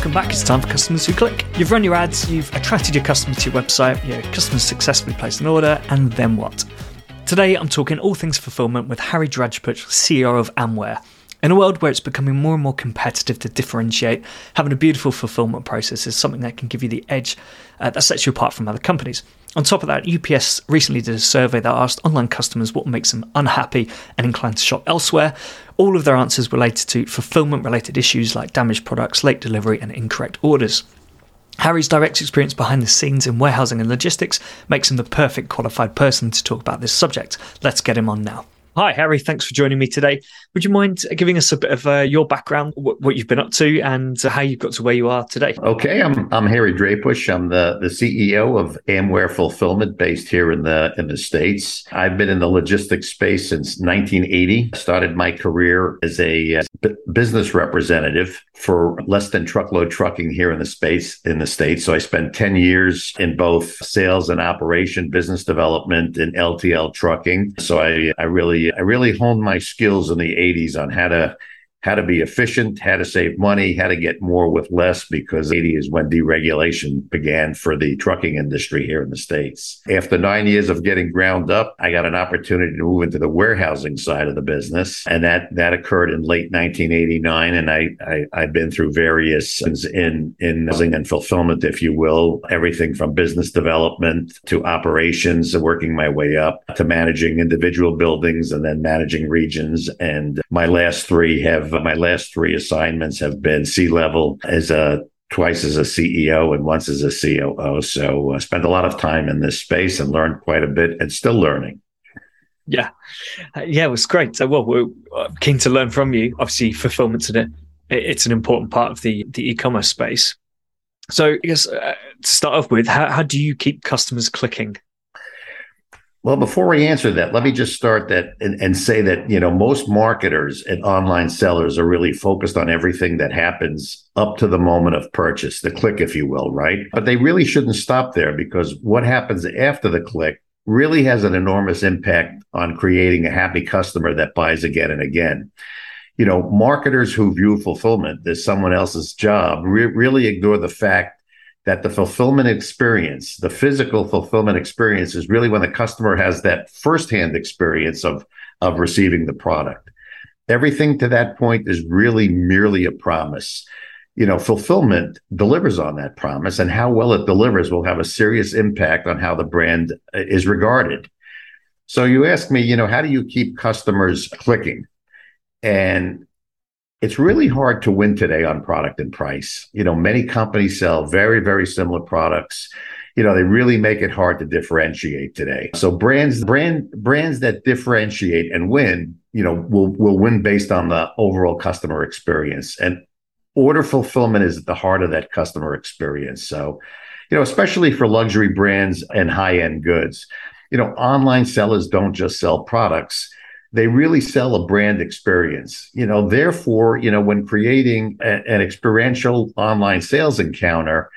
welcome back. It's time for Customers Who Click. You've run your ads, you've attracted your customers to your website, your customers successfully placed an order, and then what? Today, I'm talking all things fulfillment with Harry Drajpuch, CEO of Amware. In a world where it's becoming more and more competitive to differentiate, having a beautiful fulfillment process is something that can give you the edge uh, that sets you apart from other companies. On top of that, UPS recently did a survey that asked online customers what makes them unhappy and inclined to shop elsewhere. All of their answers related to fulfillment related issues like damaged products, late delivery, and incorrect orders. Harry's direct experience behind the scenes in warehousing and logistics makes him the perfect qualified person to talk about this subject. Let's get him on now. Hi, Harry. Thanks for joining me today. Would you mind giving us a bit of uh, your background, what, what, you've been up to, and uh, how you've got to where you are today? Okay, I'm I'm Harry Drajpuch. I'm the, the CEO of Amware Fulfillment, based here in the in the states. I've been in the logistics space since 1980. Started my career as a uh, b- business representative for less than truckload trucking here in the space in the states. So I spent 10 years in both sales and operation, business development, and LTL trucking. So I I really I really honed my skills in the 80s on how to how to be efficient, how to save money, how to get more with less, because 80 is when deregulation began for the trucking industry here in the States. After nine years of getting ground up, I got an opportunity to move into the warehousing side of the business. And that, that occurred in late 1989. And I, I, I've been through various in, in housing and fulfillment, if you will, everything from business development to operations, working my way up to managing individual buildings and then managing regions. And my last three have my last three assignments have been C level as a twice as a CEO and once as a COO. So I uh, spent a lot of time in this space and learned quite a bit and still learning. Yeah. Uh, yeah, it was great. So, well, we're keen to learn from you. Obviously, fulfillment in it, it's an important part of the, the e-commerce space. So I guess uh, to start off with, how, how do you keep customers clicking well, before we answer that, let me just start that and, and, say that, you know, most marketers and online sellers are really focused on everything that happens up to the moment of purchase, the click, if you will, right? But they really shouldn't stop there because what happens after the click really has an enormous impact on creating a happy customer that buys again and again. You know, marketers who view fulfillment as someone else's job re- really ignore the fact that the fulfillment experience, the physical fulfillment experience is really when the customer has that firsthand experience of, of receiving the product. Everything to that point is really merely a promise. You know, fulfillment delivers on that promise, and how well it delivers will have a serious impact on how the brand uh, is regarded. So you ask me, you know, how do you keep customers clicking? And it's really hard to win today on product and price. You know, many companies sell very, very similar products. You know, they really make it hard to differentiate today. So brands, brand, brands that differentiate and win, you know, will will win based on the overall customer experience. And order fulfillment is at the heart of that customer experience. So, you know, especially for luxury brands and high-end goods, you know, online sellers don't just sell products they really sell a brand experience. You know, therefore, you know, when creating a, an experiential online sales encounter,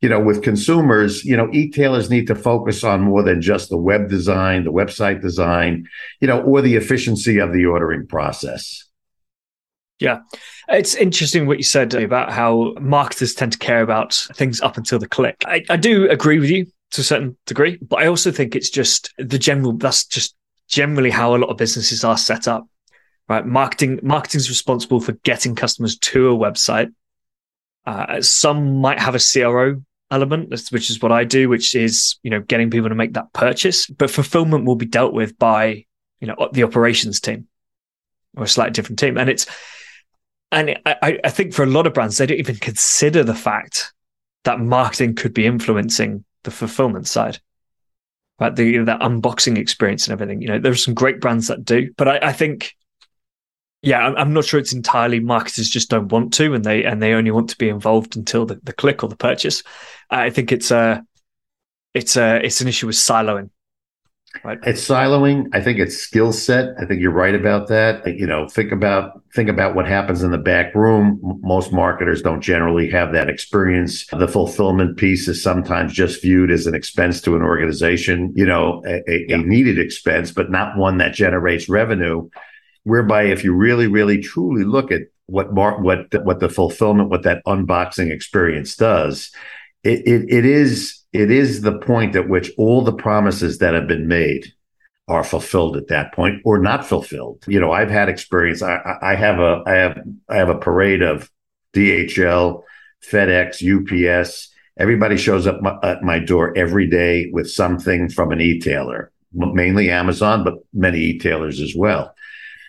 you know, with consumers, you know, e-tailers need to focus on more than just the web design, the website design, you know, or the efficiency of the ordering process. Yeah. It's interesting what you said about how marketers tend to care about things up until the click. I, I do agree with you to a certain degree, but I also think it's just the general, that's just generally how a lot of businesses are set up. Right, marketing marketing is responsible for getting customers to a website. Uh, some might have a CRO element, which is what I do, which is you know getting people to make that purchase. But fulfillment will be dealt with by you know the operations team or a slightly different team, and it's and I, I think for a lot of brands they don't even consider the fact that marketing could be influencing the fulfillment side right? The that unboxing experience and everything. You know, there's some great brands that do, but I, I think, yeah, I'm, I'm, not sure it's entirely marketers just don't want to, and they and they only want to be involved until the, the click or the purchase. I think it's a it's a it's an issue with siloing Right. It's siloing. I think it's skill set. I think you're right about that. You know, think about think about what happens in the back room. Most marketers don't generally have that experience. The fulfillment piece is sometimes just viewed as an expense to an organization. You know, a, a, yeah. a needed expense, but not one that generates revenue. Whereby, if you really, really, truly look at what mar- what what the fulfillment, what that unboxing experience does, it, it it is it is the point at which all the promises that have been made are fulfilled at that point or not fulfilled. You know, I've had experience. I, I have a I have I have a parade of DHL, FedEx, UPS. Everybody shows up my, at my door every day with something from an e-tailer, mainly Amazon, but many e-tailers as well.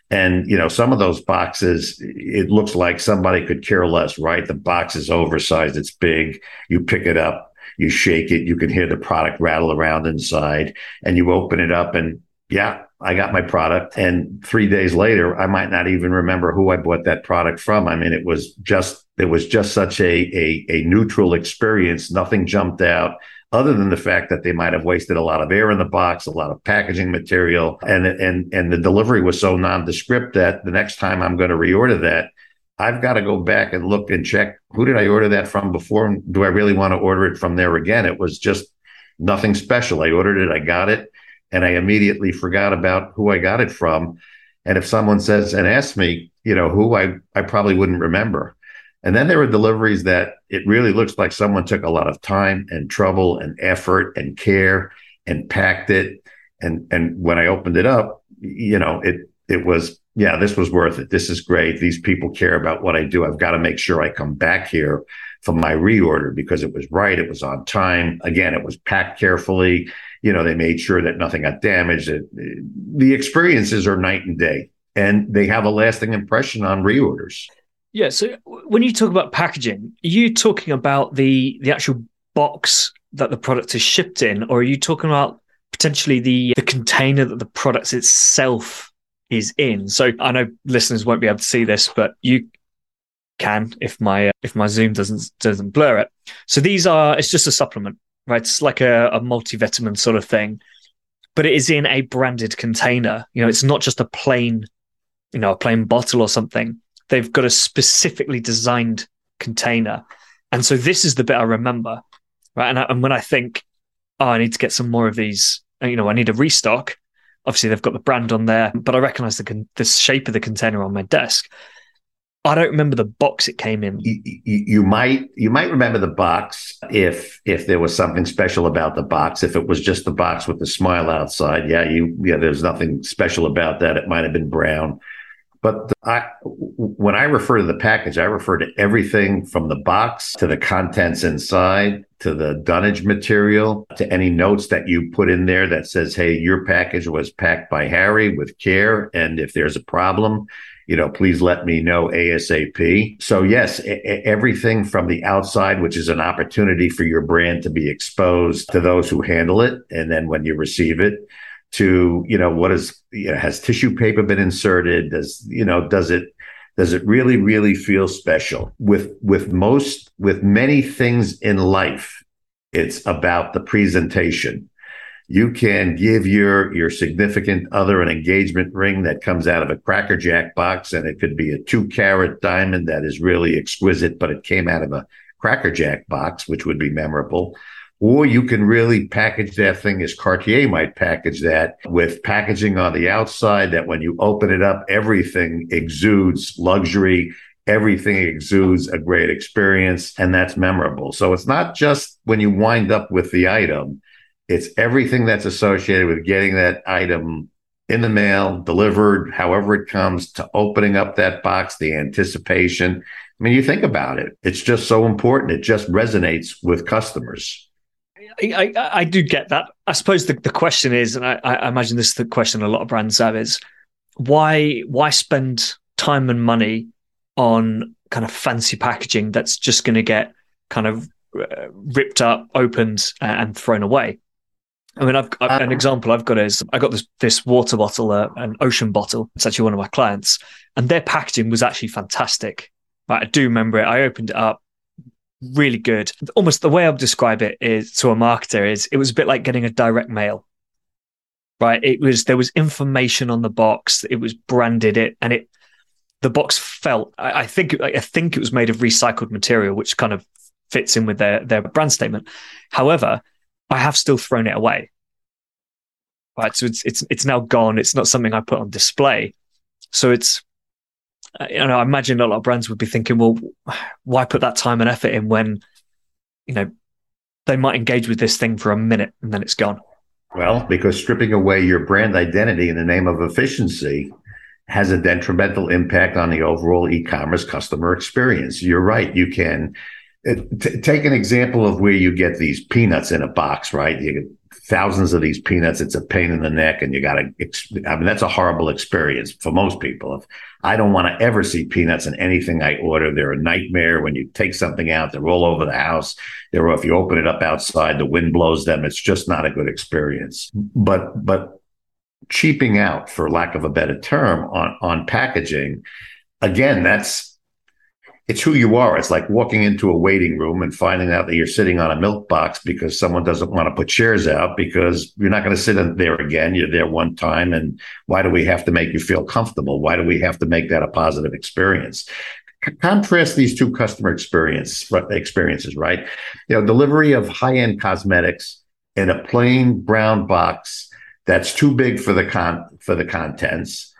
And you know, some of those boxes, it looks like somebody could care less, right? The box is oversized, it's big. You pick it up, you shake it, you can hear the product rattle around inside, and you open it up, and yeah, I got my product. And three days later, I might not even remember who I bought that product from. I mean, it was just it was just such a a, a neutral experience. Nothing jumped out other than the fact that they might have wasted a lot of air in the box, a lot of packaging material, and and and the delivery was so nondescript that the next time I'm going to reorder that, I've got to go back and look and check who did I order that from before, do I really want to order it from there again? It was just nothing special. I ordered it, I got it, and I immediately forgot about who I got it from. And if someone says and asks me, you know, who I I probably wouldn't remember. And then there were deliveries that it really looks like someone took a lot of time and trouble and effort and care and packed it. And and when I opened it up, you know, it it was yeah, this was worth it. This is great. These people care about what I do. I've got to make sure I come back here for my reorder because it was right. It was on time. Again, it was packed carefully. You know, they made sure that nothing got damaged. It, the experiences are night and day, and they have a lasting impression on reorders. Yeah. So when you talk about packaging, are you talking about the the actual box that the product is shipped in, or are you talking about potentially the the container that the product itself is in? So I know listeners won't be able to see this, but you can if my uh, if my zoom doesn't doesn't blur it. So these are it's just a supplement, right? It's like a, a multivitamin sort of thing, but it is in a branded container. You know, it's not just a plain, you know, a plain bottle or something they've got a specifically designed container. And so this is the bit I remember, right? And, I, and when I think, oh, I need to get some more of these, you know, I need a restock. Obviously, they've got the brand on there, but I recognize the the shape of the container on my desk. I don't remember the box it came in. You, you, you, might you might remember the box if if there was something special about the box. If it was just the box with the smile outside, yeah, you yeah, there's nothing special about that. It might have been brown. But I, when I refer to the package, I refer to everything from the box to the contents inside to the dunnage material to any notes that you put in there that says, "Hey, your package was packed by Harry with care, and if there's a problem." You know, please let me know ASAP. So, yes, everything from the outside, which is an opportunity for your brand to be exposed to those who handle it. And then when you receive it, to you know what is you know, has tissue paper been inserted? Does you know does it does it really really feel special? With with most with many things in life it's about the presentation. You can give your your significant other an engagement ring that comes out of a cracker jack box and it could be a two carat diamond that is really exquisite but it came out of a cracker jack box which would be memorable or you can really package that thing as Cartier might package that with packaging on the outside that when you open it up, everything exudes luxury. Everything exudes a great experience and that's memorable. So it's not just when you wind up with the item, it's everything that's associated with getting that item in the mail, delivered, however it comes, to opening up that box, the anticipation. I mean, you think about it, it's just so important. It just resonates with customers. I, I, I, do get that. I suppose the, the question is, and I, I imagine this is the question a lot of brands have is why why spend time and money on kind of fancy packaging that's just going to get kind of uh, ripped up, opened, and thrown away. I mean, I've, I've, an uh, example I've got is I got this this water bottle, uh, an ocean bottle. It's actually one of my clients, and their packaging was actually fantastic. Right, I do remember it. I opened it up really good. Almost the way I'll describe it is to a marketer is it was a bit like getting a direct mail. Right. It was there was information on the box. It was branded it and it the box felt I, I think I think it was made of recycled material, which kind of fits in with their their brand statement. However, I have still thrown it away. Right. So it's it's it's now gone. It's not something I put on display. So it's you know, I imagine a lot of brands would be thinking, well, why put that time and effort in when, you know, they might engage with this thing for a minute and then it's gone. Well, because stripping away your brand identity in the name of efficiency has a detrimental impact on the overall e-commerce customer experience. You're right. You can uh, t- take an example of where you get these peanuts in a box, right? You thousands of these peanuts. It's a pain in the neck, and you got to. I mean, that's a horrible experience for most people. If I don't want to ever see peanuts in anything I order, they're a nightmare. When you take something out, they're all over the house. They're if you open it up outside, the wind blows them. It's just not a good experience. But but cheaping out, for lack of a better term, on on packaging, again, that's it's who you are. It's like walking into a waiting room and finding out that you're sitting on a milk box because someone doesn't want to put chairs out because you're not going to sit in there again. You're there one time. And why do we have to make you feel comfortable? Why do we have to make that a positive experience? contrast these two customer experience experiences, right? You know, delivery of high-end cosmetics in a plain brown box that's too big for the con for the contents,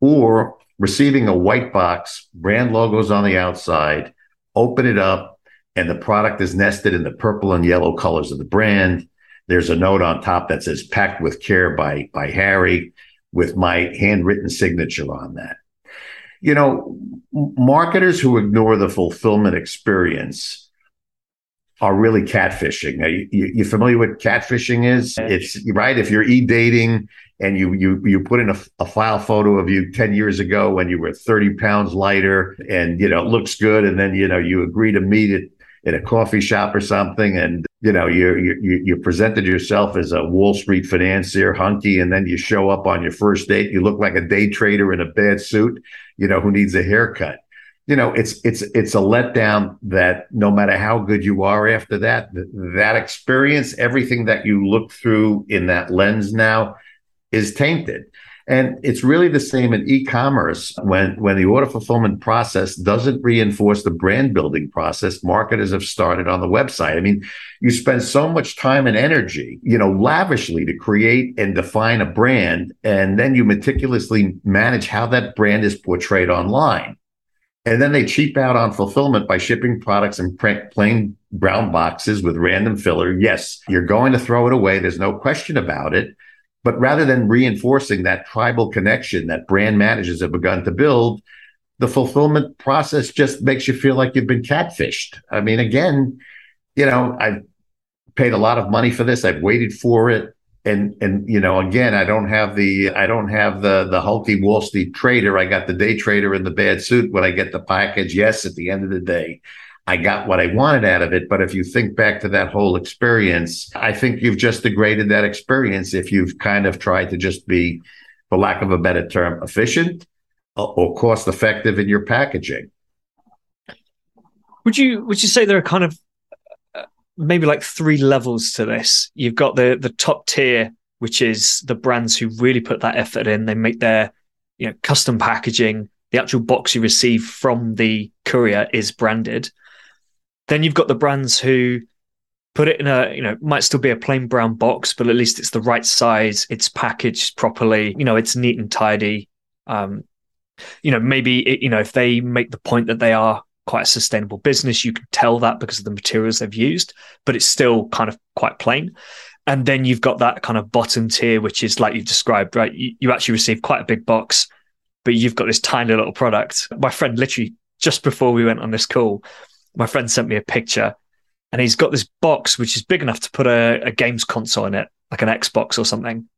or receiving a white box, brand logos on the outside, open it up, and the product is nested in the purple and yellow colors of the brand. There's a note on top that says packed with care by, by Harry with my handwritten signature on that. You know, marketers who ignore the fulfillment experience are really catfishing. You, you, you familiar with catfishing is? It's right. If you're e-dating and you you you put in a, a, file photo of you 10 years ago when you were 30 pounds lighter and you know it looks good. And then you know you agree to meet it at a coffee shop or something and you know you you you presented yourself as a wall street financier hunky and then you show up on your first date. You look like a day trader in a bad suit you know who needs a haircut. You know it's it's it's a letdown that no matter how good you are after that that experience everything that you look through in that lens now is tainted. And it's really the same in e-commerce when, when the order fulfillment process doesn't reinforce the brand building process marketers have started on the website. I mean, you spend so much time and energy, you know, lavishly to create and define a brand, and then you meticulously manage how that brand is portrayed online. And then they cheap out on fulfillment by shipping products in plain brown boxes with random filler. Yes, you're going to throw it away. There's no question about it. But rather than reinforcing that tribal connection that brand managers have begun to build, the fulfillment process just makes you feel like you've been catfished. I mean, again, you know, I've paid a lot of money for this. I've waited for it. And and you know, again, I don't have the I don't have the the hulky Wall Street trader. I got the day trader in the bad suit when I get the package. Yes, at the end of the day, I got what I wanted out of it. But if you think back to that whole experience, I think you've just degraded that experience if you've kind of tried to just be, for lack of a better term, efficient or cost effective in your packaging. Would you would you say there are kind of uh, maybe like three levels to this? You've got the the top tier, which is the brands who really put that effort in. They make their you know custom packaging. The actual box you receive from the courier is branded. Then you've got the brands who put it in a, you know, might still be a plain brown box, but at least it's the right size. It's packaged properly. You know, it's neat and tidy. Um, you know, maybe it, you know if they make the point that they are quite a sustainable business, you can tell that because of the materials they've used, but it's still kind of quite plain. And then you've got that kind of bottom tier, which is like you've described, right? You, you actually receive quite a big box, but you've got this tiny little product. My friend literally just before we went on this call my friend sent me a picture and he's got this box which is big enough to put a, a games console in it, like an Xbox or something.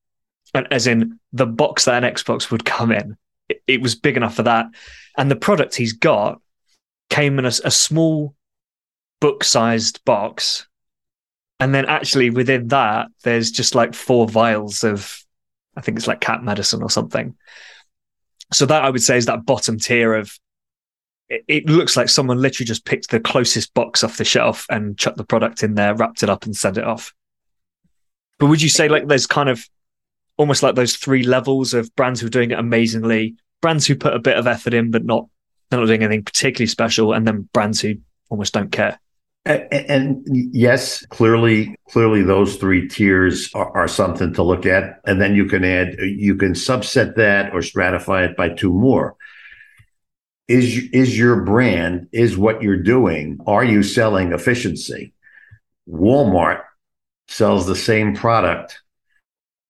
And as in the box that an Xbox would come in, it, it was big enough for that. And the product he's got came in a, a small book sized box. And then actually within that, there's just like four vials of, I think it's like cat medicine or something. So that I would say is that bottom tier of it, looks like someone literally just picked the closest box off the shelf and chucked the product in there, wrapped it up, and sent it off. But would you say like there's kind of almost like those three levels of brands who are doing it amazingly, brands who put a bit of effort in but not not doing anything particularly special, and then brands who almost don't care. And, and yes, clearly, clearly, those three tiers are, are, something to look at, and then you can add, you can subset that or stratify it by two more is is your brand is what you're doing are you selling efficiency? Walmart sells the same product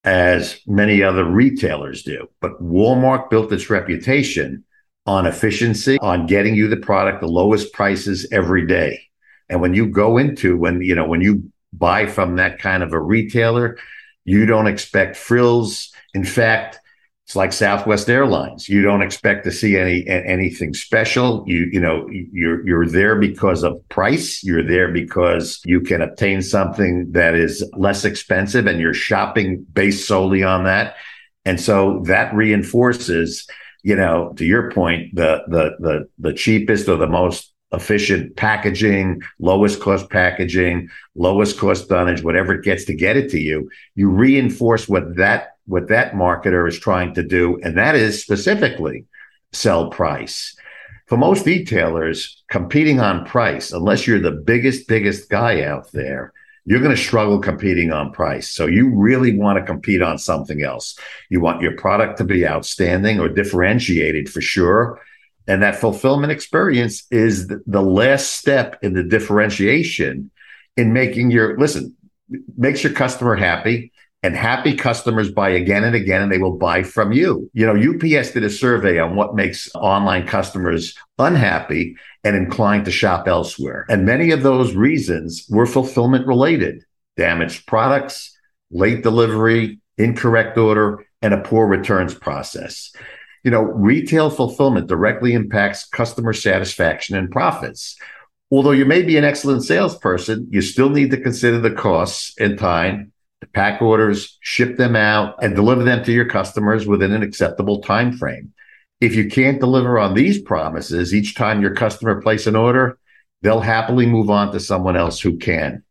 as many other retailers do but walmart built its reputation on efficiency on getting you the product the lowest prices every day. And when you go into when you know when you buy from that kind of a retailer you don't expect frills. In fact it's like Southwest Airlines. You don't expect to see any anything special. You you know you're you're there because of price. You're there because you can obtain something that is less expensive, and you're shopping based solely on that. And so that reinforces, you know, to your point, the the the the cheapest or the most efficient packaging, lowest cost packaging, lowest cost dunnage, whatever it gets to get it to you. You reinforce what that what that marketer is trying to do, and that is specifically sell price. For most retailers, competing on price, unless you're the biggest, biggest guy out there, you're going to struggle competing on price. So you really want to compete on something else. You want your product to be outstanding or differentiated for sure. And that fulfillment experience is the last step in the differentiation in making your listen, makes your customer happy and happy customers buy again and again and they will buy from you. You know, UPS did a survey on what makes online customers unhappy and inclined to shop elsewhere. And many of those reasons were fulfillment related damaged products, late delivery, incorrect order, and a poor returns process. You know, retail fulfillment directly impacts customer satisfaction and profits. Although you may be an excellent salesperson, you still need to consider the costs and time pack orders, ship them out, and deliver them to your customers within an acceptable time frame. If you can't deliver on these promises each time your customer place an order, they'll happily move on to someone else who can.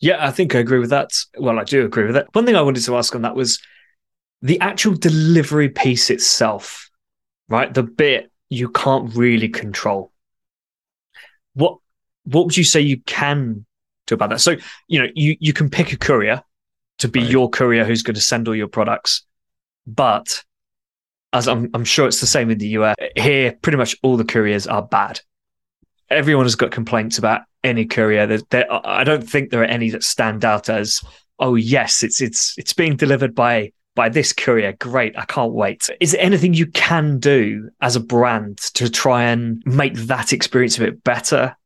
Yeah, I think I agree with that. Well, I do agree with that. One thing I wanted to ask on that was the actual delivery piece itself, right? The bit you can't really control. What what would you say you can to about that. So, you know, you, you can pick a courier to be right. your courier who's going to send all your products. But as I'm, I'm sure it's the same in the US, here, pretty much all the couriers are bad. Everyone has got complaints about any courier. There, there, I don't think there are any that stand out as, oh yes, it's it's it's being delivered by by this courier. Great, I can't wait. Is there anything you can do as a brand to try and make that experience a bit better?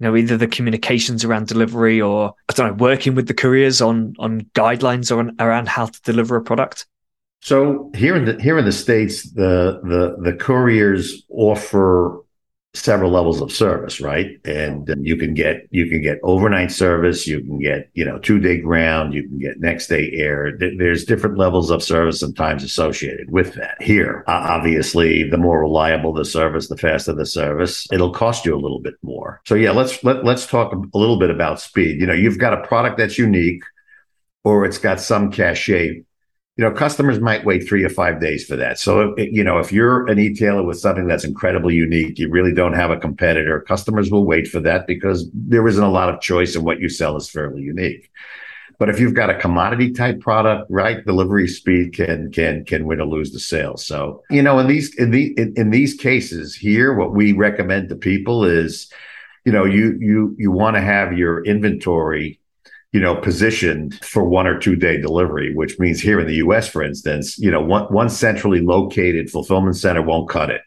You know, either the communications around delivery or I don't know, working with the couriers on on guidelines on, around how to deliver a product? So here in the here in the states, the the the couriers offer several levels of service, right? And uh, you can get you can get overnight service, you can get you know two day ground, you can get next day air. There's different levels of service and times associated with that. Here, obviously, the more reliable the service, the faster the service, it'll cost you a little bit more. So yeah, let's let let's talk a little bit about speed. You know, you've got a product that's unique, or it's got some cachet you know, customers might wait three or five days for that. So, you know, if you're an e-tailer with something that's incredibly unique, you really don't have a competitor. Customers will wait for that because there isn't a lot of choice and what you sell is fairly unique. But if you've got a commodity type product, right, delivery speed can can can win or lose the sale. So, you know, in these in the in, in these cases here, what we recommend to people is, you know, you you you want to have your inventory you know, positioned for one or two day delivery, which means here in the US, for instance, you know, one, one centrally located fulfillment center won't cut it.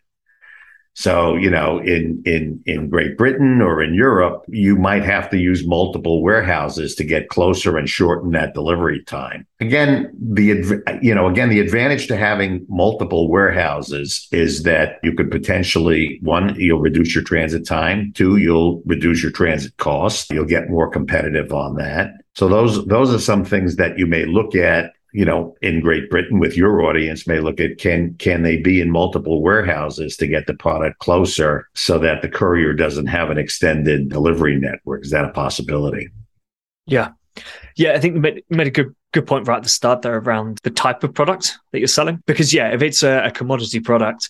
So, you know, in in in Great Britain or in Europe, you might have to use multiple warehouses to get closer and shorten that delivery time. Again, the you know, again, the advantage to having multiple warehouses is that you could potentially one, you'll reduce your transit time, two, you'll reduce your transit cost, you'll get more competitive on that. So those those are some things that you may look at you know, in Great Britain with your audience may look at can can they be in multiple warehouses to get the product closer so that the courier doesn't have an extended delivery network? Is that a possibility? Yeah. Yeah, I think you made, made a good good point right at the start there around the type of product that you're selling. Because yeah, if it's a, a commodity product,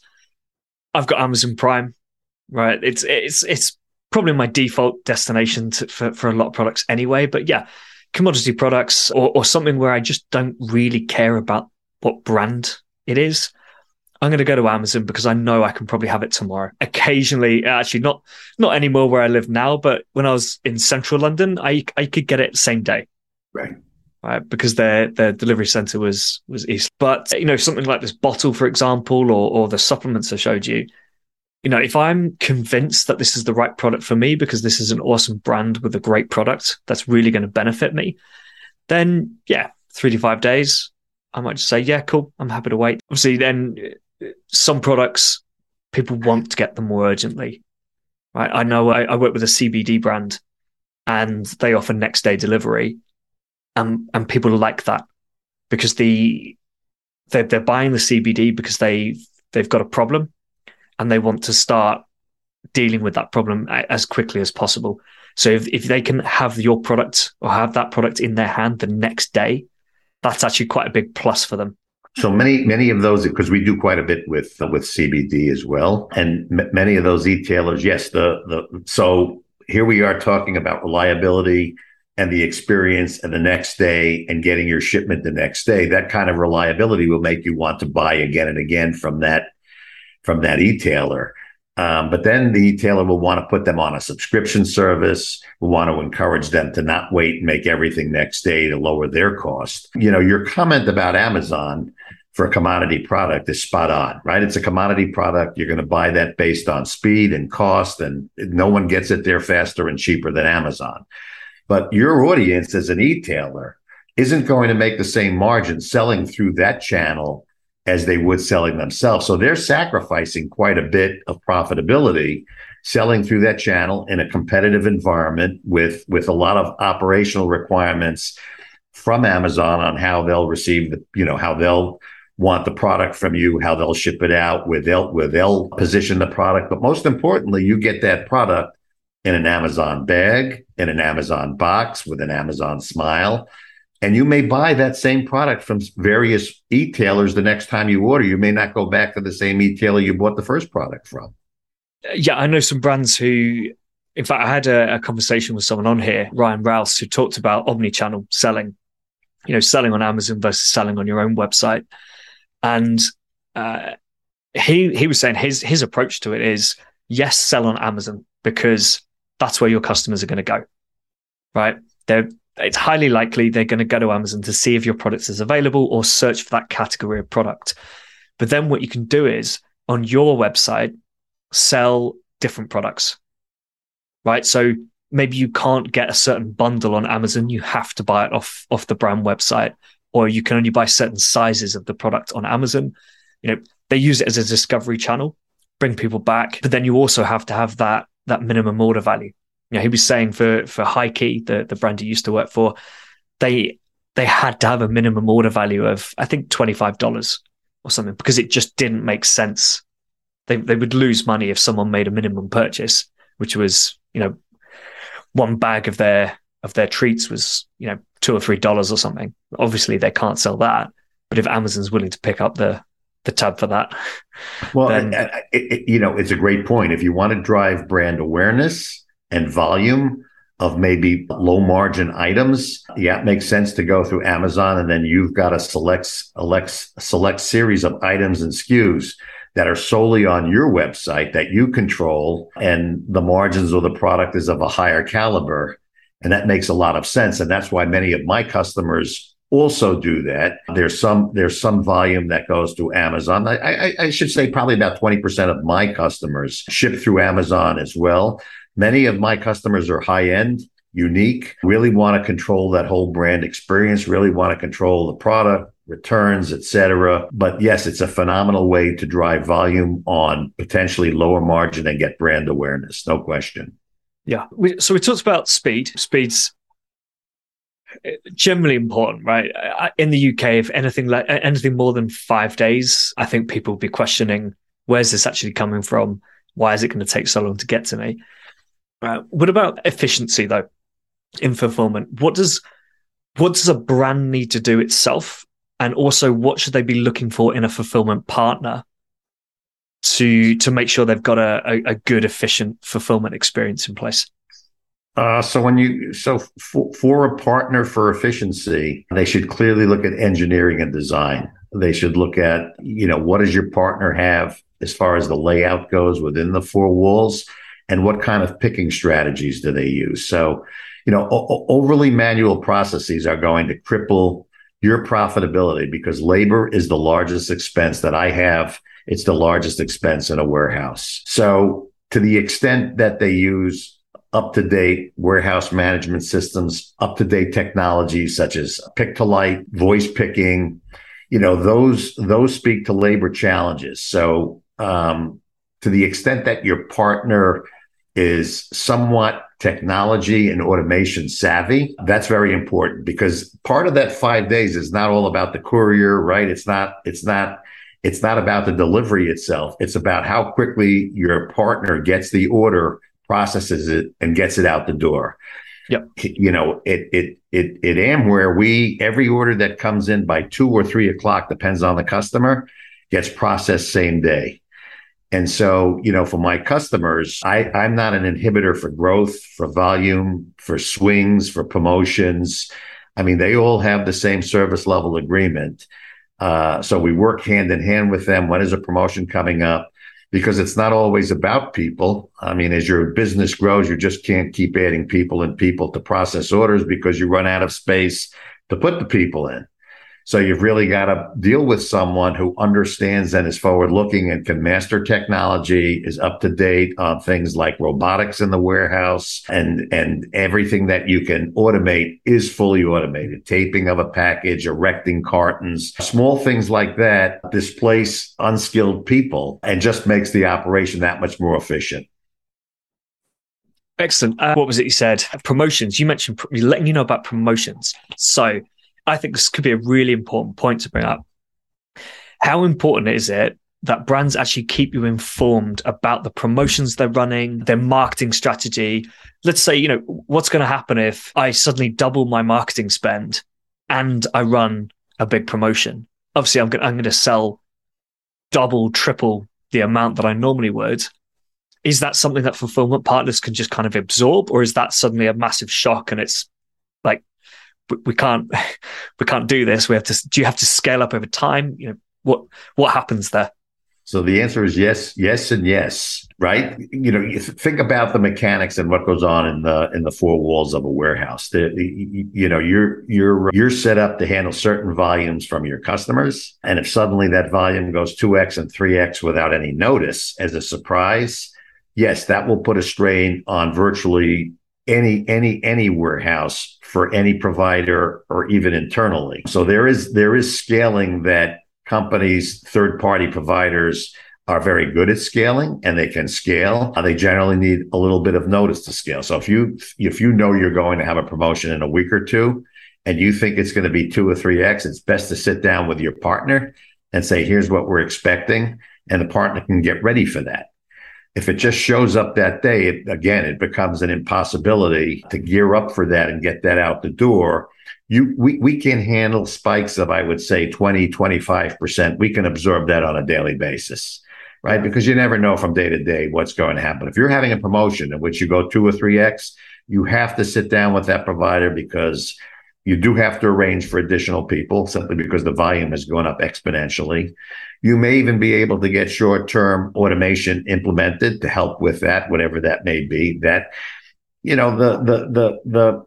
I've got Amazon Prime, right? It's it's it's probably my default destination to, for for a lot of products anyway. But yeah, commodity products or, or something where I just don't really care about what brand it is. I'm going to go to Amazon because I know I can probably have it tomorrow. Occasionally, actually, not not anymore where I live now, but when I was in central London, I I could get it same day. Right. Right, because their their delivery center was was east. But you know, something like this bottle, for example, or or the supplements I showed you, you know, if I'm convinced that this is the right product for me because this is an awesome brand with a great product that's really going to benefit me, then yeah, three to five days, I might just say, yeah, cool, I'm happy to wait. Obviously, then uh, some products people want to get them more urgently. Right? I know I, I work with a CBD brand, and they offer next day delivery, and and people like that because the they're, they're buying the CBD because they they've got a problem, and they want to start dealing with that problem as quickly as possible. So if, if they can have your product or have that product in their hand the next day, that's actually quite a big plus for them. So many, many of those, because we do quite a bit with uh, with CBD as well, and m- many of those retailers, yes, the the so here we are talking about reliability and the experience and the next day and getting your shipment the next day. That kind of reliability will make you want to buy again and again from that from that retailer. Um, but then the retailer will want to put them on a subscription service, will want to encourage them to not wait and make everything next day to lower their cost. You know, your comment about Amazon for a commodity product is spot on, right? It's a commodity product. You're going to buy that based on speed and cost, and no one gets it there faster and cheaper than Amazon. But your audience as an e-tailer isn't going to make the same margin selling through that channel as they would selling themselves. So they're sacrificing quite a bit of profitability selling through that channel in a competitive environment with with a lot of operational requirements from Amazon on how they'll receive the, you know, how they'll want the product from you, how they'll ship it out, where they'll where they'll position the product. But most importantly, you get that product in an Amazon bag, in an Amazon box with an Amazon smile. And you may buy that same product from various e-tailers the next time you order. You may not go back to the same e-tailer you bought the first product from. Yeah, I know some brands who, in fact, I had a, a conversation with someone on here, Ryan Rouse, who talked about omni-channel selling, you know, selling on Amazon versus selling on your own website. And uh, he he was saying his his approach to it is yes, sell on Amazon because that's where your customers are going to go, right? They're it's highly likely they're going to go to Amazon to see if your product is available or search for that category of product. But then what you can do is on your website, sell different products, right? So maybe you can't get a certain bundle on Amazon. You have to buy it off, off the brand website, or you can only buy certain sizes of the product on Amazon. You know, they use it as a discovery channel, bring people back, but then you also have to have that, that minimum order value you know, he was saying for for HighKey, the the brand he used to work for, they they had to have a minimum order value of I think twenty five dollars or something because it just didn't make sense. They they would lose money if someone made a minimum purchase, which was you know one bag of their of their treats was you know two or three dollars or something. Obviously, they can't sell that, but if Amazon's willing to pick up the the tab for that, well, then, it, it, you know, it's a great point. If you want to drive brand awareness and volume of maybe low margin items, yeah, it makes sense to go through Amazon. And then you've got a select, select, select series of items and SKUs that are solely on your website that you control. And the margins of the product is of a higher caliber. And that makes a lot of sense. And that's why many of my customers also do that. There's some there's some volume that goes to Amazon. I, I, I should say probably about 20% of my customers ship through Amazon as well. Many of my customers are high end, unique, really want to control that whole brand experience, really want to control the product, returns, etc. But yes, it's a phenomenal way to drive volume on potentially lower margin and get brand awareness. No question. Yeah. We, so we talked about speed. Speed's uh, generally important, right? In the UK, if anything like anything more than five days, I think people will be questioning where's this actually coming from? Why is it going to take so long to get to me? Uh, what about efficiency though in fulfillment? What does what does a brand need to do itself? And also what should they be looking for in a fulfillment partner to to make sure they've got a, a, a good, efficient fulfillment experience in place? Uh, so when you so for, for a partner for efficiency, they should clearly look at engineering and design. They should look at, you know, what does your partner have as far as the layout goes within the four walls and what kind of picking strategies do they use? So, you know, o- overly manual processes are going to cripple your profitability because labor is the largest expense that I have. It's the largest expense in a warehouse. So, to the extent that they use up to date warehouse management systems, up to date technologies such as pick to light, voice picking, you know, those, those speak to labor challenges. So, um, to the extent that your partner is somewhat technology and automation savvy, that's very important because part of that five days is not all about the courier, right? It's not, it's not, it's not about the delivery itself. It's about how quickly your partner gets the order, processes it, and gets it out the door. Yep. You know, it it it it Amware, we every order that comes in by two or three o'clock, depends on the customer, gets processed same day. And so, you know, for my customers, I, I'm not an inhibitor for growth, for volume, for swings, for promotions. I mean, they all have the same service level agreement. Uh, so we work hand in hand with them. When is a promotion coming up? Because it's not always about people. I mean, as your business grows, you just can't keep adding people and people to process orders because you run out of space to put the people in. So you've really got to deal with someone who understands and is forward looking and can master technology, is up to date on things like robotics in the warehouse and, and everything that you can automate is fully automated. Taping of a package, erecting cartons, small things like that displace unskilled people and just makes the operation that much more efficient. Excellent. Uh, what was it you said? Promotions. You mentioned letting you know about promotions. So I think this could be a really important point to bring up. How important is it that brands actually keep you informed about the promotions they're running, their marketing strategy? Let's say, you know, what's going to happen if I suddenly double my marketing spend and I run a big promotion? Obviously, I'm going, I'm to sell double, triple the amount that I normally would. Is that something that fulfillment partners can just kind of absorb, or is that suddenly a massive shock and it's we can't we can't do this. We have to do you have to scale up over time? You know what what happens there? So the answer is yes yes and yes right? You know you think about the mechanics and what goes on in the in the four walls of a warehouse. The, you know you're you're you're set up to handle certain volumes from your customers. And if suddenly that volume goes 2x and 3x without any notice as a surprise yes that will put a strain on virtually any any any warehouse for any provider or even internally. So there is there is scaling that companies, third party providers are very good at scaling and they can scale. Uh, they generally need a little bit of notice to scale. So if you if you know you're going to have a promotion in a week or two and you think it's going to be 2 or 3x, it's best to sit down with your partner and say here's what we're expecting and the partner can get ready for that if it just shows up that day, it, again, it becomes an impossibility to gear up for that and get that out the door. You, we, we can handle spikes of, I would say 20, 25%. We can absorb that on a daily basis, right? Because you never know from day to day what's going to happen. If you're having a promotion in which you go two or three X, you have to sit down with that provider because you do have to arrange for additional people simply because the volume has gone up exponentially. You may even be able to get short term automation implemented to help with that, whatever that may be. That, you know, the, the, the, the,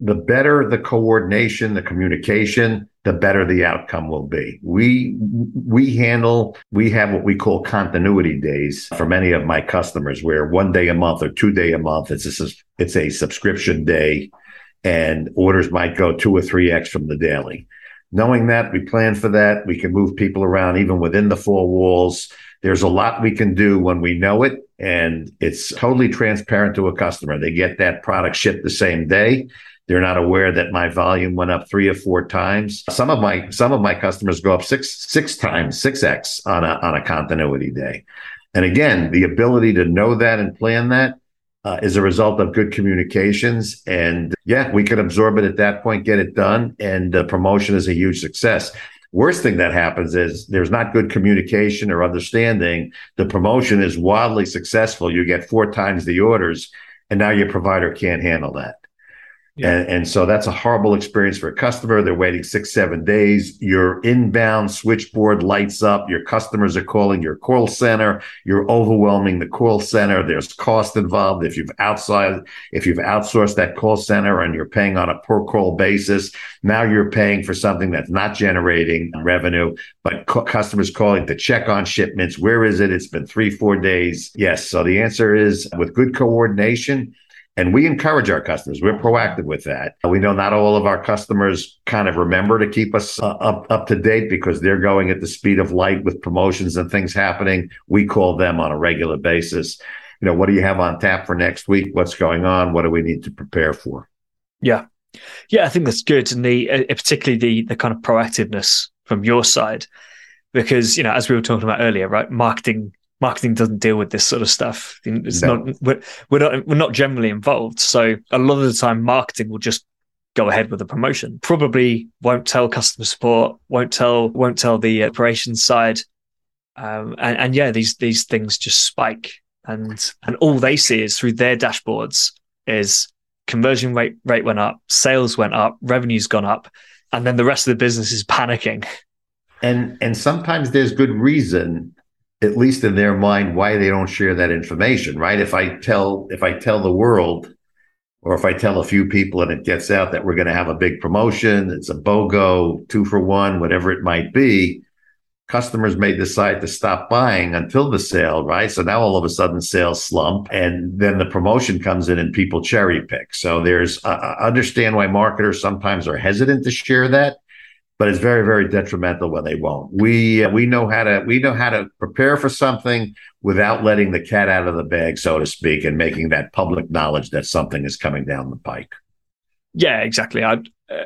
the better the coordination, the communication, the better the outcome will be. We we handle we have what we call continuity days for many of my customers, where one day a month or two day a month it's a, it's a subscription day, and orders might go two or three x from the daily. Knowing that, we plan for that. We can move people around even within the four walls. There's a lot we can do when we know it, and it's totally transparent to a customer. They get that product shipped the same day. They're not aware that my volume went up three or four times. Some of my some of my customers go up six six times, six x on a on a continuity day. And again, the ability to know that and plan that uh, is a result of good communications. And yeah, we can absorb it at that point, get it done, and the promotion is a huge success. Worst thing that happens is there's not good communication or understanding. The promotion is wildly successful. You get four times the orders, and now your provider can't handle that. And, and so that's a horrible experience for a customer. They're waiting six, seven days. Your inbound switchboard lights up. Your customers are calling your call center. You're overwhelming the call center. There's cost involved. If you've outside, if you've outsourced that call center and you're paying on a per call basis, now you're paying for something that's not generating revenue, but cu- customers calling to check on shipments. Where is it? It's been three, four days. Yes. So the answer is with good coordination, and we encourage our customers. We're proactive with that. We know not all of our customers kind of remember to keep us uh, up, up to date because they're going at the speed of light with promotions and things happening. We call them on a regular basis. You know, what do you have on tap for next week? What's going on? What do we need to prepare for? Yeah. Yeah, I think that's good. And the, uh, particularly the, the kind of proactiveness from your side, because, you know, as we were talking about earlier, right? Marketing marketing doesn't deal with this sort of stuff. It's no. not we're, we're not we're not generally involved. So a lot of the time, marketing will just go ahead with the promotion. Probably won't tell customer support, won't tell won't tell the operations side, um, and, and yeah, these these things just spike, and and all they see is through their dashboards is conversion rate rate went up, sales went up, revenue's gone up, and then the rest of the business is panicking. And and sometimes there's good reason at least in their mind why they don't share that information right? If i tell if i tell the world or if i tell a few people and it gets out that we're going to have a big promotion it's a bogo two for one whatever it might be customers may decide to stop buying until the sale right? So now all of a sudden sales slump and then the promotion comes in and people cherry pick. So there's uh, understand why marketers sometimes are hesitant to share that but it's very very detrimental when they won't. We uh, we know how to we know how to prepare for something without letting the cat out of the bag so to speak and making that public knowledge that something is coming down the pike. Yeah exactly. I uh,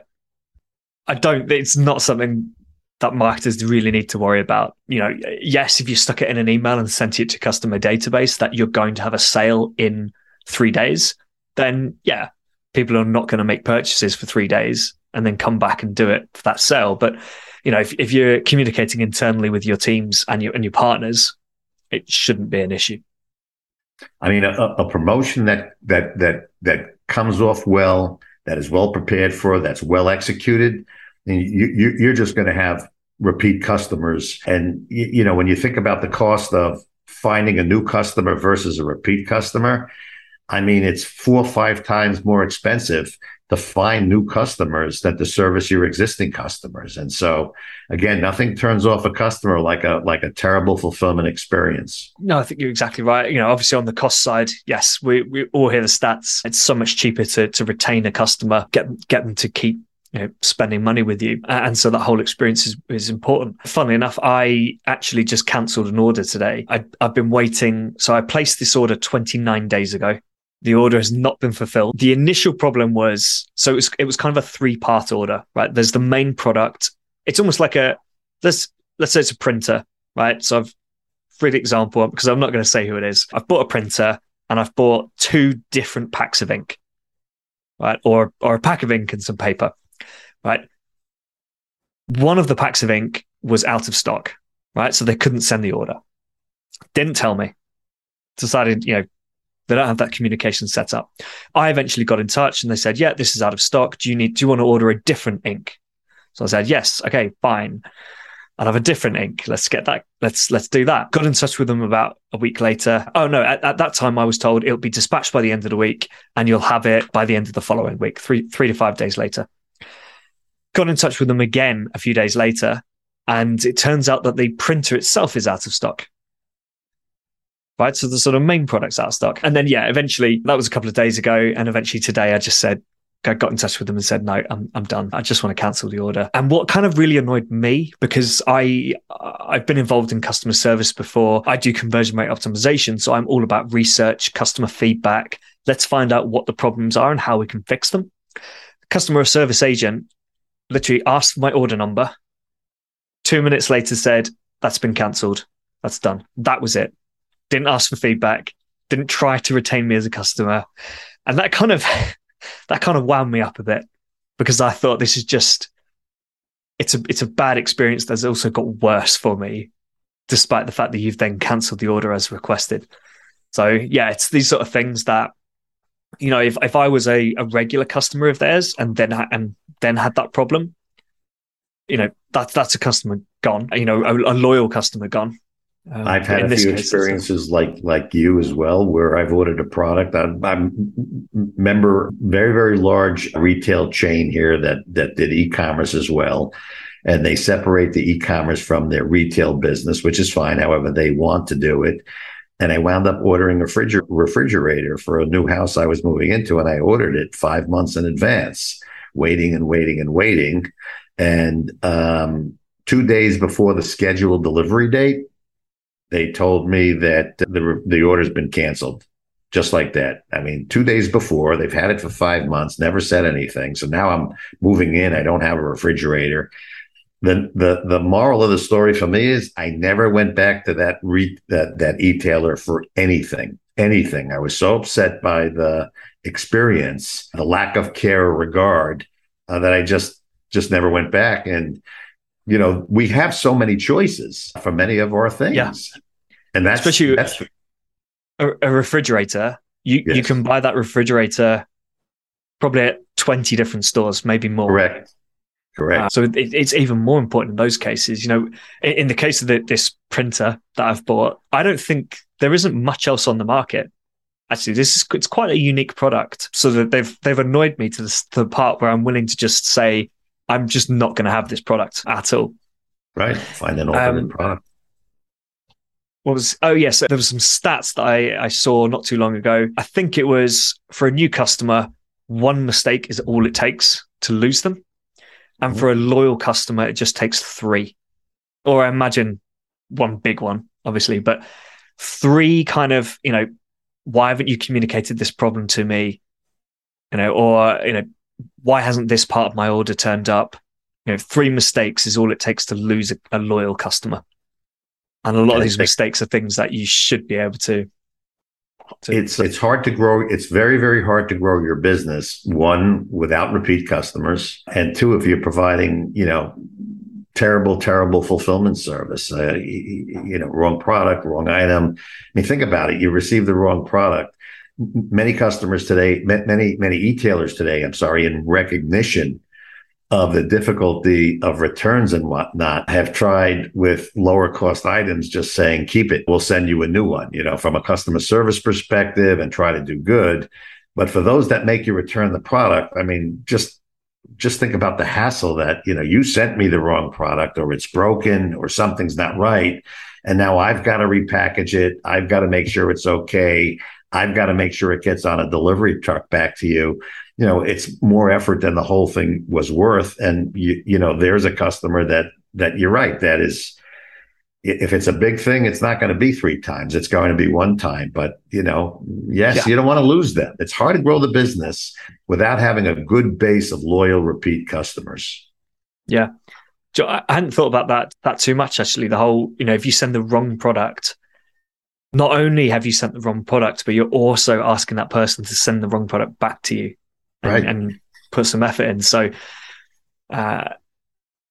i don't it's not something that marketers really need to worry about. You know yes if you stuck it in an email and sent it to customer database that you're going to have a sale in 3 days then yeah people are not going to make purchases for 3 days and then come back and do it for that sale. But you know, if, if you're communicating internally with your teams and your and your partners, it shouldn't be an issue. I mean, a, a promotion that that that that comes off well, that is well prepared for, that's well executed, you, you you're just going to have repeat customers. And you, you know, when you think about the cost of finding a new customer versus a repeat customer, I mean, it's four or five times more expensive to find new customers than to service your existing customers. And so again, nothing turns off a customer like a like a terrible fulfillment experience. No, I think you're exactly right. You know, obviously on the cost side, yes, we, we all hear the stats. It's so much cheaper to to retain a customer, get get them to keep you know, spending money with you. And so that whole experience is, is important. Funnily enough, I actually just cancelled an order today. I, I've been waiting. So I placed this order 29 days ago. The order has not been fulfilled. The initial problem was so it was it was kind of a three part order, right? There's the main product. It's almost like a let's let's say it's a printer, right? So I've for example, because I'm not going to say who it is. I've bought a printer and I've bought two different packs of ink, right? Or or a pack of ink and some paper, right? One of the packs of ink was out of stock, right? So they couldn't send the order. Didn't tell me. Decided, you know, they don't have that communication set up. I eventually got in touch and they said, "Yeah, this is out of stock. Do you need? Do you want to order a different ink?" So I said, "Yes, okay, fine. I'll have a different ink. Let's get that. Let's let's do that." Got in touch with them about a week later. Oh no, at, at that time I was told it'll be dispatched by the end of the week and you'll have it by the end of the following week, three three to five days later. Got in touch with them again a few days later, and it turns out that the printer itself is out of stock right? So the sort of main products out of stock. And then, yeah, eventually that was a couple of days ago. And eventually today I just said, I got in touch with them and said, no, I'm, I'm done. I just want to cancel the order. And what kind of really annoyed me because I, I've been involved in customer service before. I do conversion rate optimization. So I'm all about research, customer feedback. Let's find out what the problems are and how we can fix them. Customer service agent literally asked my order number. Two minutes later said, that's been cancelled. That's done. That was it didn't ask for feedback, didn't try to retain me as a customer. And that kind of that kind of wound me up a bit because I thought this is just it's a it's a bad experience that's also got worse for me, despite the fact that you've then cancelled the order as requested. So yeah, it's these sort of things that you know, if, if I was a, a regular customer of theirs and then and then had that problem, you know, that's that's a customer gone. You know, a, a loyal customer gone. Um, I've had a few experiences like like you as well, where I've ordered a product. I'm, I'm member very very large retail chain here that that did e-commerce as well, and they separate the e-commerce from their retail business, which is fine. However, they want to do it. And I wound up ordering a refriger- refrigerator for a new house I was moving into, and I ordered it five months in advance, waiting and waiting and waiting. And um, two days before the scheduled delivery date, they told me that the the order's been canceled just like that. I mean, two days before, they've had it for five months, never said anything. So now I'm moving in. I don't have a refrigerator. The the the moral of the story for me is I never went back to that re, that that e-tailer for anything. Anything. I was so upset by the experience, the lack of care or regard, uh, that I just just never went back. And you know, we have so many choices for many of our things. Yeah. And that's especially that's a, a refrigerator. You yes. you can buy that refrigerator probably at 20 different stores, maybe more. Correct. Correct. Uh, so it, it's even more important in those cases. You know, in, in the case of the, this printer that I've bought, I don't think there isn't much else on the market. Actually, this is it's quite a unique product. So that they've they've annoyed me to the, to the part where I'm willing to just say I'm just not going to have this product at all. Right. Find an alternate um, product. What was? Oh yes, there was some stats that I I saw not too long ago. I think it was for a new customer, one mistake is all it takes to lose them. And mm-hmm. for a loyal customer, it just takes three. Or I imagine one big one, obviously, but three kind of, you know, why haven't you communicated this problem to me? You know, or, you know, why hasn't this part of my order turned up? You know, three mistakes is all it takes to lose a, a loyal customer. And a lot of these mistakes are things that you should be able to it's it's hard to grow. It's very very hard to grow your business. One without repeat customers, and two if you're providing you know terrible terrible fulfillment service. Uh, you, you know, wrong product, wrong item. I mean, think about it. You receive the wrong product. Many customers today, many many e-tailers today. I'm sorry, in recognition of the difficulty of returns and whatnot have tried with lower cost items just saying keep it we'll send you a new one you know from a customer service perspective and try to do good. But for those that make you return the product i mean just just think about the hassle that you know you sent me the wrong product or it's broken or something's not right and now i've got to repackage it. I've got to make sure it's okay. I've got to make sure it gets on a delivery truck back to you you know it's more effort than the whole thing was worth. And you you know there's a customer that that you're right that is if it's a big thing it's not going to be three times it's going to be one time but you know yes yeah. you don't want to lose them. It's hard to grow the business without having a good base of loyal repeat customers. Yeah. I hadn't thought about that that too much actually the whole you know if you send the wrong product not only have you sent the wrong product but you're also asking that person to send the wrong product back to you and, right. and put some effort in. So uh,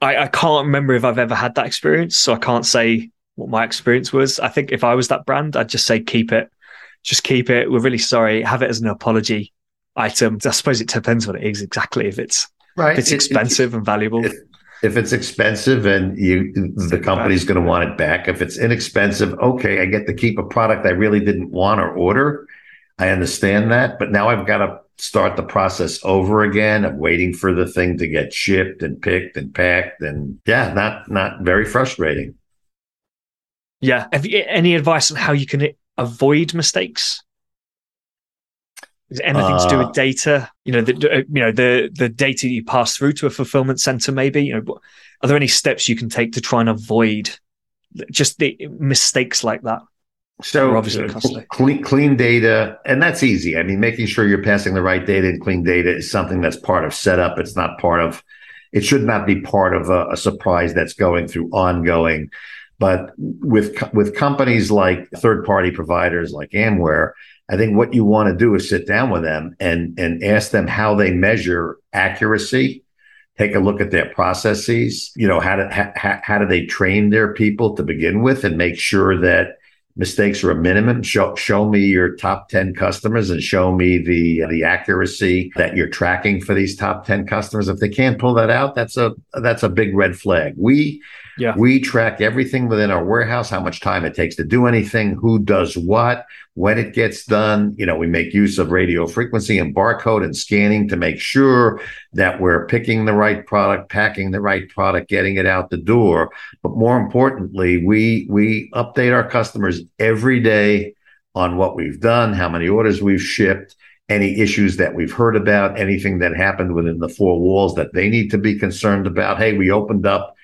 I, I can't remember if I've ever had that experience. So I can't say what my experience was. I think if I was that brand, I'd just say keep it. Just keep it. We're really sorry. Have it as an apology item. I suppose it depends what it is exactly. If it's right, if it's expensive it, and valuable. If, if it's expensive and you the company's going to want it back. If it's inexpensive, okay, I get to keep a product I really didn't want or order. I understand that, but now I've got to start the process over again of waiting for the thing to get shipped and picked and packed and yeah not not very frustrating. Yeah. Have you any advice on how you can avoid mistakes? Is anything to do with uh, data? You know the uh, you know the the data you pass through to a fulfillment center maybe you know are there any steps you can take to try and avoid just the mistakes like that so obviously uh, clean, clean data, and that's easy. I mean, making sure you're passing the right data and clean data is something that's part of setup. It's not part of. It should not be part of a, a surprise that's going through ongoing. But with with companies like third party providers like Amware, I think what you want to do is sit down with them and and ask them how they measure accuracy. Take a look at their processes. You know how do how, how do they train their people to begin with, and make sure that mistakes are a minimum. Show show me your top 10 customers and show me the the accuracy that you're tracking for these top 10 customers. If they can't pull that out, that's a that's a big red flag. We yeah. We track everything within our warehouse, how much time it takes to do anything, who does what, when it gets done. You know, we make use of radio frequency and barcode and scanning to make sure that we're picking the right product, packing the right product, getting it out the door. But more importantly, we we update our customers every day on what we've done, how many orders we've shipped, any issues that we've heard about, anything that happened within the four walls that they need to be concerned about. Hey, we opened up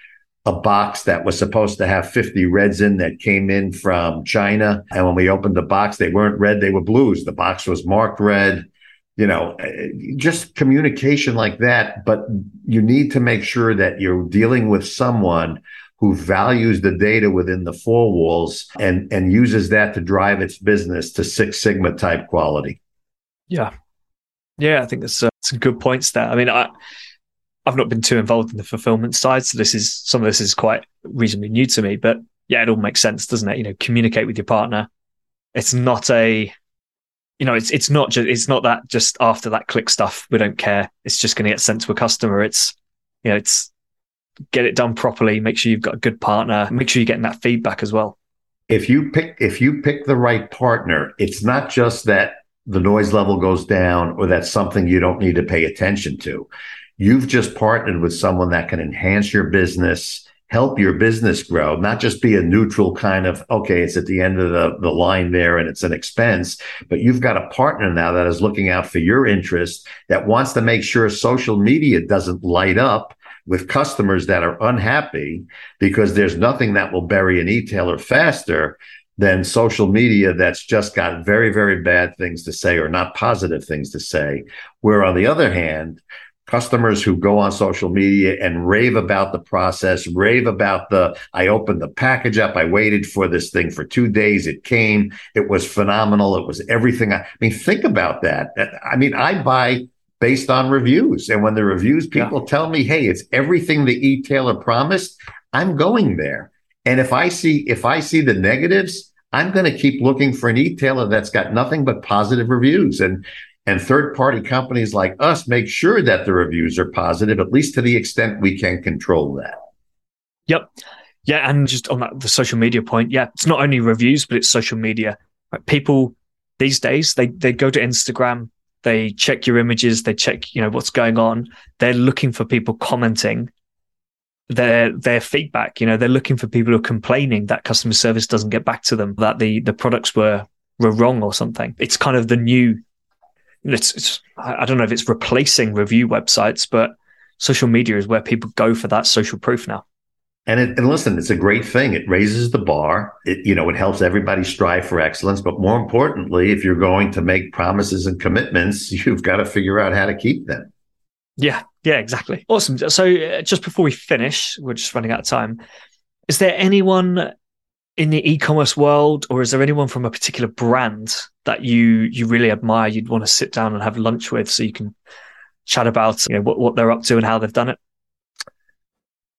a box that was supposed to have 50 reds in that came in from China. And when we opened the box, they weren't red, they were blues. The box was marked red. You know, just communication like that. But you need to make sure that you're dealing with someone who values the data within the four walls and, and uses that to drive its business to Six Sigma type quality. Yeah. Yeah, I think that's uh, some good points there. I mean, I, I've not been too involved in the fulfillment side, so this is some of this is quite reasonably new to me. But yeah, it all makes sense, doesn't it? You know, communicate with your partner. It's not a, you know, it's it's not just it's not that just after that click stuff we don't care. It's just going to get sent to a customer. It's you know, it's get it done properly. Make sure you've got a good partner. Make sure you're getting that feedback as well. If you pick if you pick the right partner, it's not just that the noise level goes down or that's something you don't need to pay attention to. You've just partnered with someone that can enhance your business, help your business grow, not just be a neutral kind of, okay, it's at the end of the, the line there and it's an expense, but you've got a partner now that is looking out for your interest, that wants to make sure social media doesn't light up with customers that are unhappy because there's nothing that will bury an e-tailer faster than social media that's just got very, very bad things to say or not positive things to say. Where on the other hand, customers who go on social media and rave about the process, rave about the, I opened the package up. I waited for this thing for two days. It came. It was phenomenal. It was everything. I, I mean, think about that. Uh, I mean, I buy based on reviews. And when the reviews, people yeah. tell me, Hey, it's everything the e-tailer promised. I'm going there. And if I see, if I see the negatives, I'm going to keep looking for an e-tailer that's got nothing but positive reviews. And and third party companies like us make sure that the reviews are positive, at least to the extent we can control that. Yep. Yeah. And just on that, the social media point, yeah, it's not only reviews, but it's social media. People these days, they, they go to Instagram, they check your images, they check, you know, what's going on. They're looking for people commenting their their feedback. You know, they're looking for people who are complaining that customer service doesn't get back to them, that the the products were were wrong or something. It's kind of the new it's, it's I don't know if it's replacing review websites, but social media is where people go for that social proof now. And, it, and listen, it's a great thing. It raises the bar. It, you know, it helps everybody strive for excellence. But more importantly, if you're going to make promises and commitments, you've got to figure out how to keep them. Yeah, yeah, exactly. Awesome. So, uh, just before we finish, we're just running out of time. Is there anyone in the e-commerce world, or is there anyone from a particular brand that you you really admire? You'd want to sit down and have lunch with, so you can chat about you know what, what they're up to and how they've done it.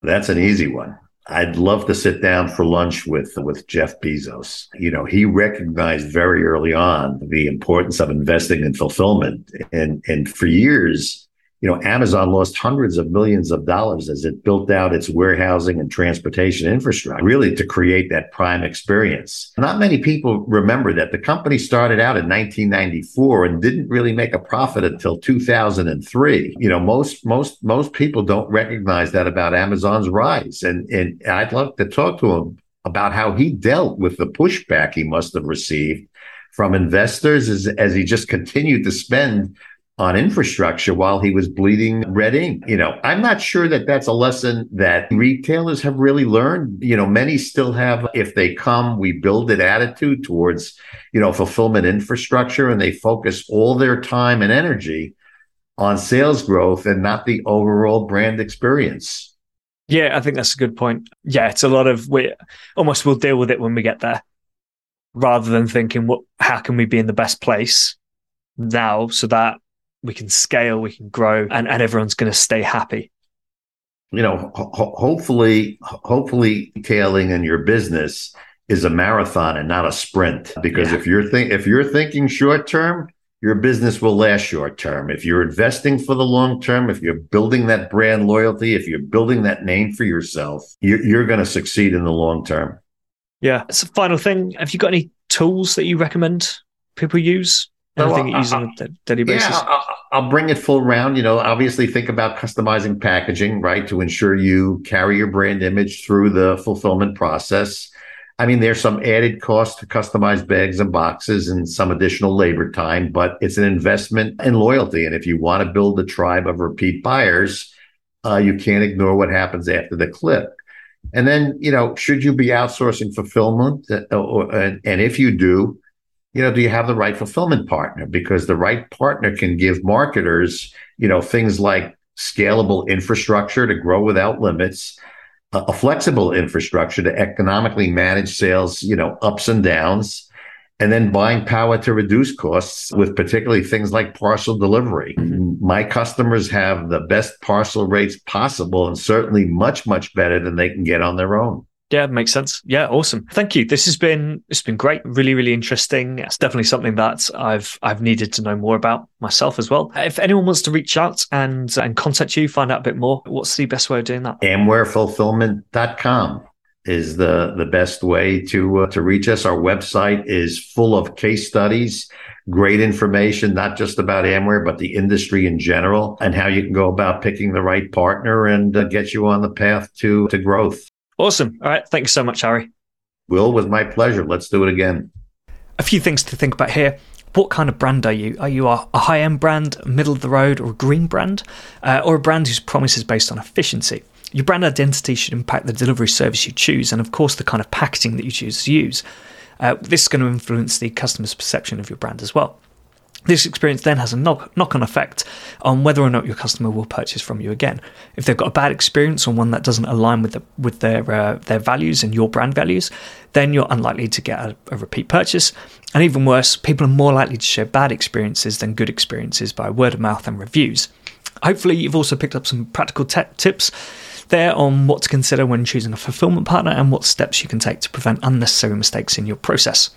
That's an easy one. I'd love to sit down for lunch with with Jeff Bezos. You know, he recognized very early on the importance of investing in fulfillment, and and for years you know, Amazon lost hundreds of millions of dollars as it built out its warehousing and transportation infrastructure, really to create that prime experience. Not many people remember that the company started out in 1994 and didn't really make a profit until 2003. You know, most most most people don't recognize that about Amazon's rise. And and I'd love to talk to him about how he dealt with the pushback he must have received from investors as, as he just continued to spend on infrastructure while he was bleeding red ink. You know, I'm not sure that that's a lesson that retailers have really learned. You know, many still have, if they come, we build an attitude towards, you know, fulfillment infrastructure and they focus all their time and energy on sales growth and not the overall brand experience. Yeah, I think that's a good point. Yeah, it's a lot of we almost we'll deal with it when we get there rather than thinking what how can we be in the best place now so that we can scale, we can grow, and, and everyone's going to stay happy. You know, ho- hopefully, hopefully, tailing in your business is a marathon and not a sprint. Because yeah. if you're think if you're thinking short term, your business will last short term. If you're investing for the long term, if you're building that brand loyalty, if you're building that name for yourself, you're, you're going to succeed in the long term. Yeah. So, final thing, have you got any tools that you recommend people use? Anything uh, use on a daily basis? Yeah, I'll, I'll bring it full round. You know, obviously think about customizing packaging, right, to ensure you carry your brand image through the fulfillment process. I mean, there's some added cost to customize bags and boxes and some additional labor time, but it's an investment in loyalty. And if you want to build a tribe of repeat buyers, uh, you can't ignore what happens after the click. And then, you know, should you be outsourcing fulfillment? Uh, or, and, and if you do, you know, do you have the right fulfillment partner? Because the right partner can give marketers, you know, things like scalable infrastructure to grow without limits a flexible infrastructure to economically manage sales, you know, ups and downs, and then buying power to reduce costs with particularly things like parcel delivery. Mm-hmm. My customers have the best parcel rates possible and certainly much, much better than they can get on their own. Yeah, makes sense. Yeah, awesome. Thank you. This has been it's been great. Really, really interesting. It's definitely something that I've I've needed to know more about myself as well. If anyone wants to reach out and and contact you, find out a bit more, what's the best way of doing that? AmwareFulfillment.com is the the best way to uh, to reach us. Our website is full of case studies, great information, not just about Amware, but the industry in general, and how you can go about picking the right partner and uh, get you on the path to to growth. Awesome. All right. Thanks so much, Harry. Will, was my pleasure. Let's do it again. A few things to think about here. What kind of brand are you? Are you a, high end brand, middle of the road, or a green brand? Uh, or a brand whose promise is based on efficiency? Your brand identity should impact the delivery service you choose and, of course, the kind of packaging that you choose to use. Uh, this is going to influence the customer's perception of your brand as well. This experience then has a knock, on effect on whether or not your customer will purchase from you again. If they've got a bad experience or one that doesn't align with the, with their uh, their values and your brand values, then you're unlikely to get a, a, repeat purchase. And even worse, people are more likely to share bad experiences than good experiences by word of mouth and reviews. Hopefully, you've also picked up some practical tech tips there on what to consider when choosing a fulfillment partner and what steps you can take to prevent unnecessary mistakes in your process.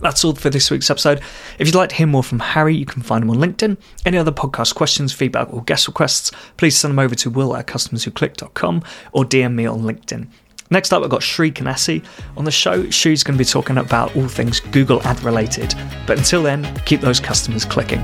That's all for this week's episode. If you'd like to hear more from Harry, you can find him on LinkedIn. Any other podcast questions, feedback, or guest requests, please send them over to will at customerswhoclick.com or DM me on LinkedIn. Next up, I've got Sri Kanasi on the show. Shri's going to be talking about all things Google ad related. But until then, keep those customers clicking.